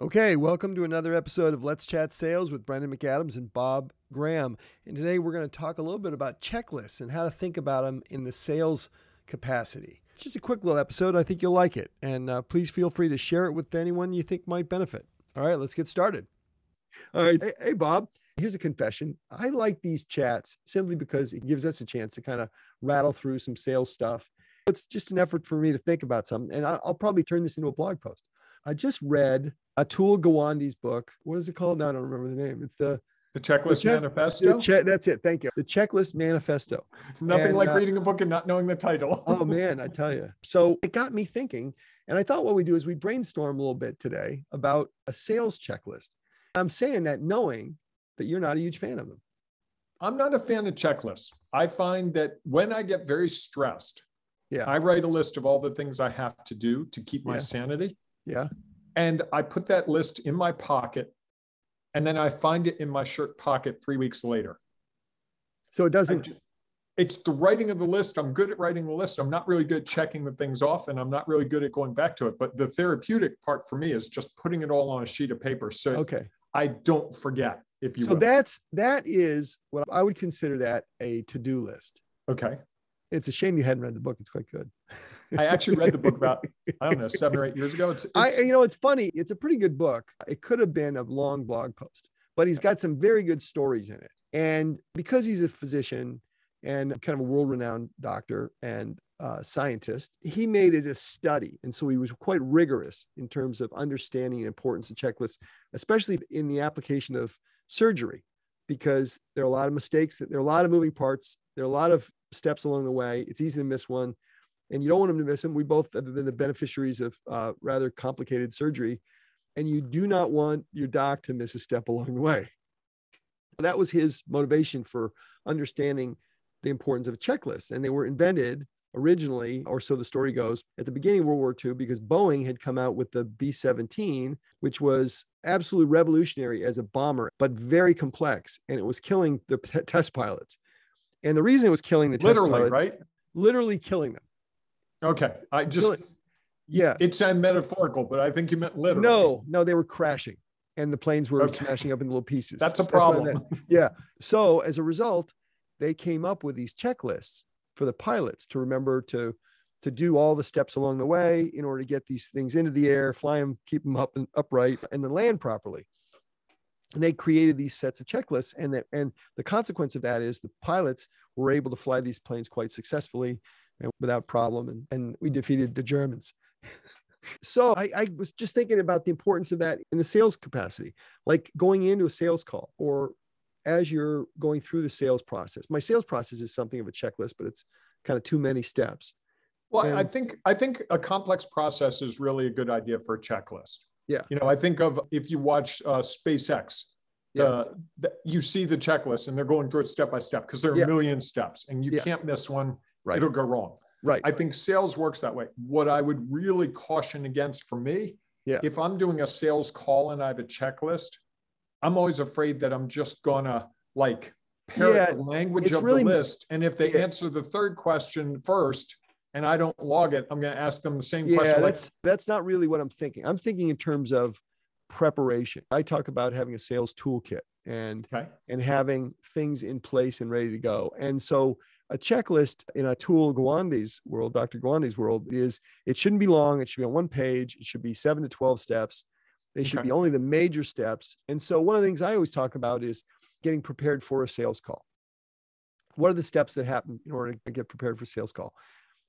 Okay, welcome to another episode of Let's Chat Sales with Brendan McAdams and Bob Graham. And today we're going to talk a little bit about checklists and how to think about them in the sales capacity. It's just a quick little episode. I think you'll like it. And uh, please feel free to share it with anyone you think might benefit. All right, let's get started. All right. Hey, hey Bob, here's a confession. I like these chats simply because it gives us a chance to kind of rattle through some sales stuff. It's just an effort for me to think about something. And I'll probably turn this into a blog post. I just read Atul Gawande's book. What is it called? Now I don't remember the name. It's the the checklist the manifesto. The che- that's it. Thank you. The checklist manifesto. Nothing and, like uh, reading a book and not knowing the title. oh man, I tell you. So it got me thinking, and I thought what we do is we brainstorm a little bit today about a sales checklist. I'm saying that knowing that you're not a huge fan of them. I'm not a fan of checklists. I find that when I get very stressed, yeah, I write a list of all the things I have to do to keep my yeah. sanity. Yeah. And I put that list in my pocket and then I find it in my shirt pocket three weeks later. So it doesn't. I, it's the writing of the list. I'm good at writing the list. I'm not really good at checking the things off and I'm not really good at going back to it. But the therapeutic part for me is just putting it all on a sheet of paper. So okay. I don't forget, if you so will. that's that is what I would consider that a to-do list. Okay it's a shame you hadn't read the book. It's quite good. I actually read the book about I don't know seven or eight years ago. It's, it's, I you know it's funny. It's a pretty good book. It could have been a long blog post, but he's got some very good stories in it. And because he's a physician and kind of a world-renowned doctor and uh, scientist, he made it a study, and so he was quite rigorous in terms of understanding the importance of checklists, especially in the application of surgery, because there are a lot of mistakes. There are a lot of moving parts. There are a lot of steps along the way. It's easy to miss one, and you don't want them to miss them. We both have been the beneficiaries of uh, rather complicated surgery, and you do not want your doc to miss a step along the way. That was his motivation for understanding the importance of a checklist, and they were invented originally, or so the story goes, at the beginning of World War II, because Boeing had come out with the B 17, which was absolutely revolutionary as a bomber, but very complex. And it was killing the test pilots. And the reason it was killing the literally, right? Literally killing them. Okay. I just, killing, yeah. It's a metaphorical, but I think you meant literally. No, no, they were crashing and the planes were okay. smashing up into little pieces. That's a problem. That's that, yeah. So as a result, they came up with these checklists for the pilots to remember to to do all the steps along the way in order to get these things into the air, fly them, keep them up and upright, and then land properly and they created these sets of checklists and that and the consequence of that is the pilots were able to fly these planes quite successfully and without problem and, and we defeated the germans. So I, I was just thinking about the importance of that in the sales capacity like going into a sales call or as you're going through the sales process. My sales process is something of a checklist but it's kind of too many steps. Well i think i think a complex process is really a good idea for a checklist yeah. You know, I think of if you watch uh, SpaceX, yeah. Uh, the, you see the checklist and they're going through it step by step because there are yeah. a million steps and you yeah. can't miss one. Right. It'll go wrong. Right. I think sales works that way. What I would really caution against for me, yeah. if I'm doing a sales call and I have a checklist, I'm always afraid that I'm just gonna like parrot yeah, the language of really, the list. And if they answer the third question first, and I don't log it, I'm going to ask them the same yeah, question. That's, like, that's not really what I'm thinking. I'm thinking in terms of preparation. I talk about having a sales toolkit and, okay. and having things in place and ready to go. And so a checklist in Atul Gawande's world, Dr. Gawande's world is it shouldn't be long. It should be on one page. It should be seven to 12 steps. They should okay. be only the major steps. And so one of the things I always talk about is getting prepared for a sales call. What are the steps that happen in order to get prepared for sales call?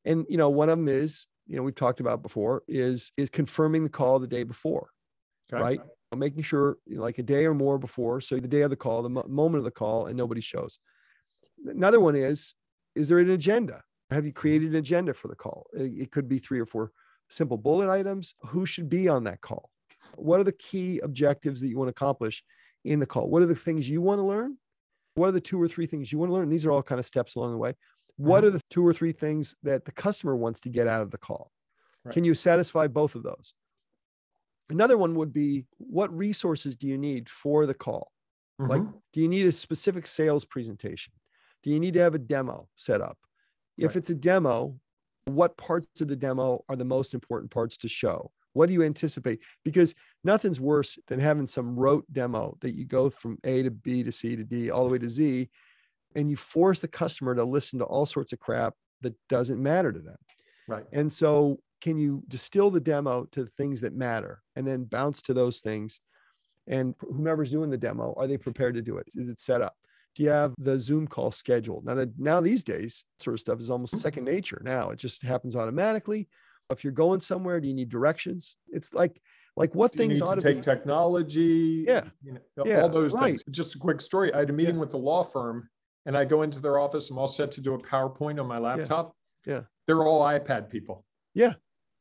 And you know, one of them is, you know, we've talked about before is is confirming the call the day before, okay. right? Making sure like a day or more before, so the day of the call, the mo- moment of the call, and nobody shows. Another one is, is there an agenda? Have you created an agenda for the call? It could be three or four simple bullet items. Who should be on that call? What are the key objectives that you want to accomplish in the call? What are the things you want to learn? What are the two or three things you want to learn? These are all kind of steps along the way. What mm-hmm. are the two or three things that the customer wants to get out of the call? Right. Can you satisfy both of those? Another one would be what resources do you need for the call? Mm-hmm. Like, do you need a specific sales presentation? Do you need to have a demo set up? Right. If it's a demo, what parts of the demo are the most important parts to show? What do you anticipate? Because nothing's worse than having some rote demo that you go from A to B to C to D all the way to Z, and you force the customer to listen to all sorts of crap that doesn't matter to them. Right. And so, can you distill the demo to the things that matter and then bounce to those things? And whomever's doing the demo, are they prepared to do it? Is it set up? Do you have the Zoom call scheduled? Now that now these days, sort of stuff is almost second nature. Now it just happens automatically. If you're going somewhere, do you need directions? It's like like what Do things ought to take be technology Yeah. you know, Yeah, all those right. things just a quick story i had a meeting Yeah. with the law firm and i go into their office i'm all set to do a powerpoint on my laptop Yeah. they're all ipad people Yeah.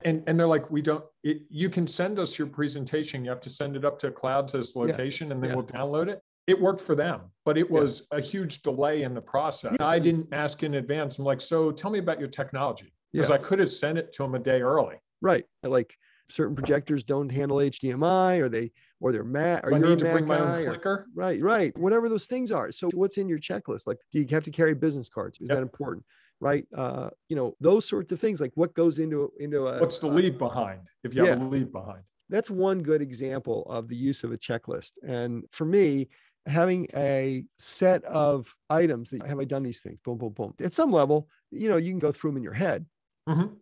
and and they're like we don't it, you can send us your presentation you have to send it up to a cloud to this location and then Yeah. we'll download it it worked for them but it Yeah. was a huge delay in the process i didn't ask in advance i'm like so tell me about your technology because Yeah. i could have sent it to them a day early right. Like certain projectors don't handle HDMI or they or they're Mac or i you're need to Mac bring my own or- clicker Right, right. Whatever those things are. So what's in your checklist? Like, do you have to carry business cards? Is Yep. that important? Right. Uh, you know, those sorts of things. Like what goes into into a what's the uh, leave behind if you have a leave behind that's one good example of the use of a checklist. And for me, having a set of items that have I done these things? Boom, boom, boom. At some level, you know, you can go through them in your head, Mhm.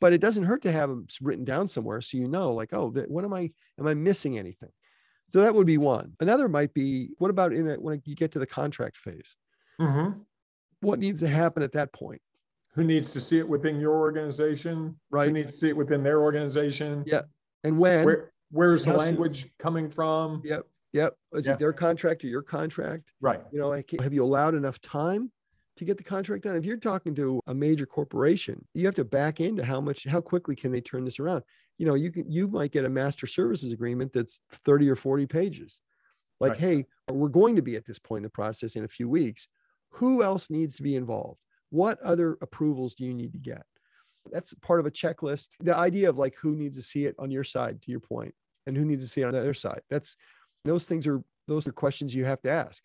But it doesn't hurt to have them written down somewhere so you know, like, oh, what am I? Am I missing anything? So that would be one. Another might be, what about in it when you get to the contract phase? Mhm. What needs to happen at that point? Who needs to see it within your organization? Right. Who needs to see it within their organization? Yeah. And when? Where, where's the How soon? language coming from? Yep. Yep. Is Yeah. it their contract or your contract? Right. you know, like, have you allowed enough time to get the contract done? If you're talking to a major corporation, you have to back into how much, how quickly can they turn this around? You know, you can, you might get a master services agreement that's 30 or 40 pages. Like, Right. hey, we're going to be at this point in the process in a few weeks. Who else needs to be involved? What other approvals do you need to get? That's part of a checklist. The idea of like who needs to see it on your side, to your point, and who needs to see it on the other side. That's those things are those are questions you have to ask.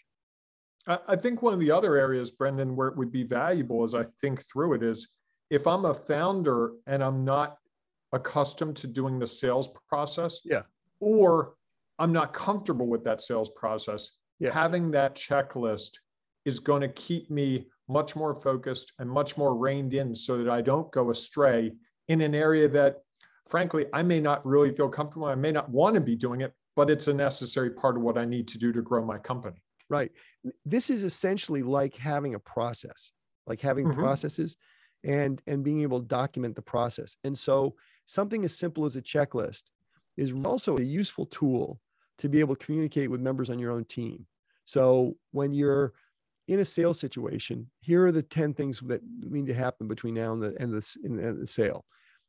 I, think one of the other areas, Brendan, where it would be valuable as I think through it is if I'm a founder and I'm not accustomed to doing the sales process. Yeah. Or I'm not comfortable with that sales process. Yeah. Having that checklist is going to keep me much more focused and much more reined in so that I don't go astray in an area that, frankly, I may not really feel comfortable. I may not want to be doing it, but it's a necessary part of what I need to do to grow my company. Right. This is essentially like having a process, like having Mhm. processes and and being able to document the process. And so something as simple as a checklist is also a useful tool to be able to communicate with members on your own team. So when you're in a sales situation, here are the 10 things that need to happen between now and the end of the, and the, the sale.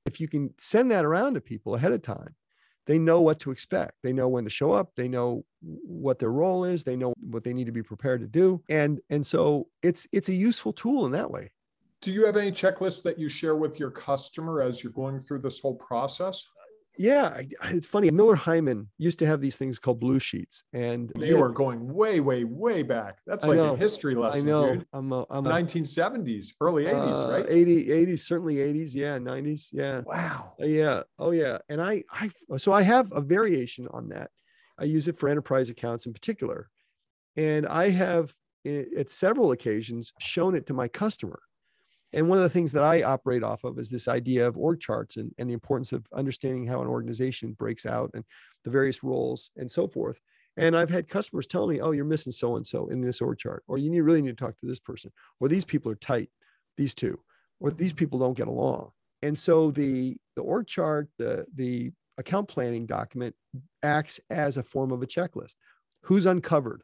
If you can send that around to people ahead of time, they know what to expect. They know when to show up. They know what their role is. They know what they need to be prepared to do. And and so it's it's a useful tool in that way. Do you have any checklists that you share with your customer as you're going through this whole process? Yeah, I- it's funny. Miller Heiman used to have these things called blue sheets, and You had- are going way, way, way back. That's like know. a history lesson. I know. dude. I'm a, I'm a, 1970s, early 80s, uh, right? 80, 80s, certainly 80s. Yeah, 90s. Yeah. Wow. Uh, Yeah. Oh, yeah. And I, I, so I have a variation on that. I use it for enterprise accounts in particular. And I have at several occasions shown it to my customer. And one of the things that I operate off of is this idea of org charts and, and the importance of understanding how an organization breaks out and the various roles and so forth. And I've had customers tell me, oh, you're missing so and so in this org chart, or you need, really need to talk to this person, or these people are tight, these two, or these people don't get along. And so the the org chart, the the account planning document acts as a form of a checklist. Who's uncovered?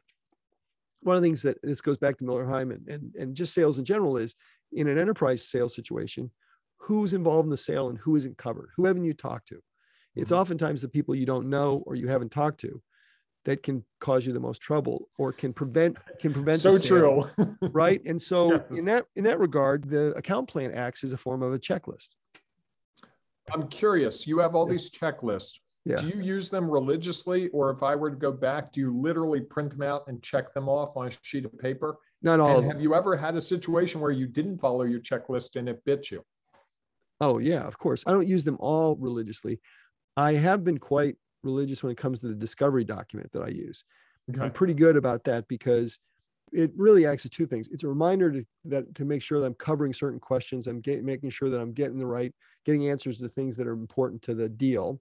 One of the things that this goes back to Miller Heiman and, and just sales in general is in an enterprise sales situation, who's involved in the sale and who isn't covered? Who haven't you talked to? It's Mhm. oftentimes the people you don't know or you haven't talked to that can cause you the most trouble or can prevent can prevent the So true. right? And so Yes. in that in that regard, the account plan acts as a form of a checklist. I'm curious. You have all Yeah. these checklists. Yeah. Do you use them religiously, or if I were to go back, do you literally print them out and check them off on a sheet of paper? Not all And have you ever had a situation where you didn't follow your checklist and it bit you? Oh yeah, of course. I don't use them all religiously. I have been quite religious when it comes to the discovery document that I use. Okay. I'm pretty good about that because it really acts as two things. It's a reminder to that to make sure that I'm covering certain questions. I'm get, making sure that I'm getting the right, getting answers to things that are important to the deal.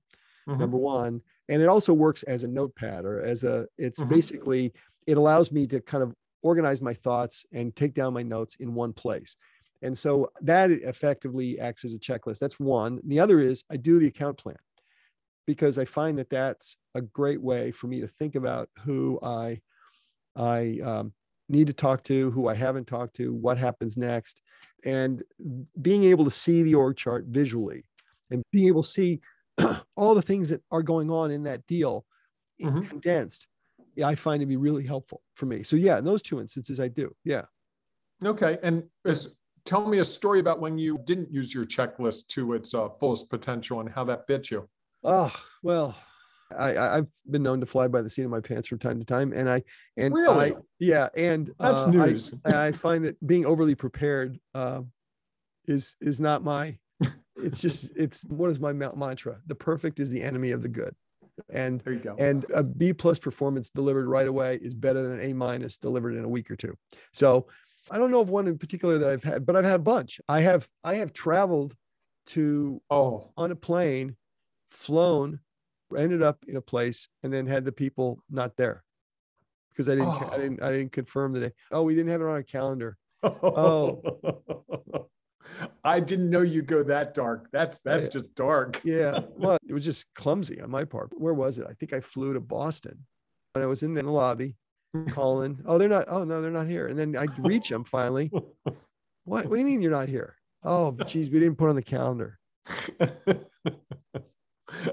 Mm-hmm. Number one, and it also works as a notepad or as a. It's mm-hmm. basically it allows me to kind of organize my thoughts and take down my notes in one place. And so that effectively acts as a checklist. That's one. The other is I do the account plan because I find that that's a great way for me to think about who I I um, need to talk to, who I haven't talked to, what happens next, and being able to see the org chart visually and being able to see all the things that are going on in that deal mm-hmm. condensed. I find to be really helpful for me. So yeah, in those two instances, I do. Yeah. Okay. And as, tell me a story about when you didn't use your checklist to its uh, fullest potential and how that bit you. Oh well, I, I've been known to fly by the seat of my pants from time to time, and I and really, I, yeah, and that's uh, news. I, I, find that being overly prepared uh, is is not my. It's just it's what is my mantra? The perfect is the enemy of the good, and there you go. And a B plus performance delivered right away is better than an A minus delivered in a week or two. So I don't know of one in particular that I've had, but I've had a bunch. I have I have traveled to oh on a plane, flown ended up in a place and then had the people not there because I didn't, oh. I didn't, I didn't confirm the day. Oh, we didn't have it on a calendar. Oh, I didn't know you go that dark. That's that's yeah. just dark. yeah, well, it was just clumsy on my part. Where was it? I think I flew to Boston, and I was in the lobby, calling. Oh, they're not. Oh no, they're not here. And then I reach them finally. What? What do you mean you're not here? Oh, geez, we didn't put on the calendar.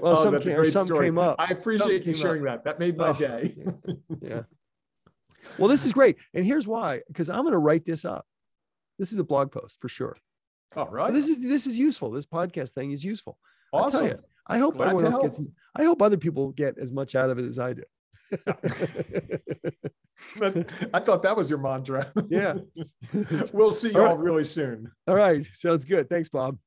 Well, oh, some, came, some came up. I appreciate you sharing up. that. That made my oh, day. yeah. Well, this is great. And here's why, because I'm going to write this up. This is a blog post for sure. All right. This is this is useful. This podcast thing is useful. Awesome. You, I hope Glad everyone else gets I hope other people get as much out of it as I do. I thought that was your mantra. Yeah. we'll see you all, all right. really soon. All right. Sounds good. Thanks, Bob.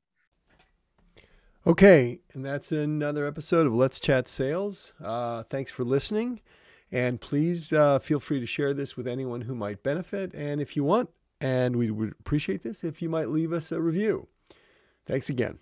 Okay, and that's another episode of Let's Chat Sales. Uh, thanks for listening, and please uh, feel free to share this with anyone who might benefit. And if you want, and we would appreciate this if you might leave us a review. Thanks again.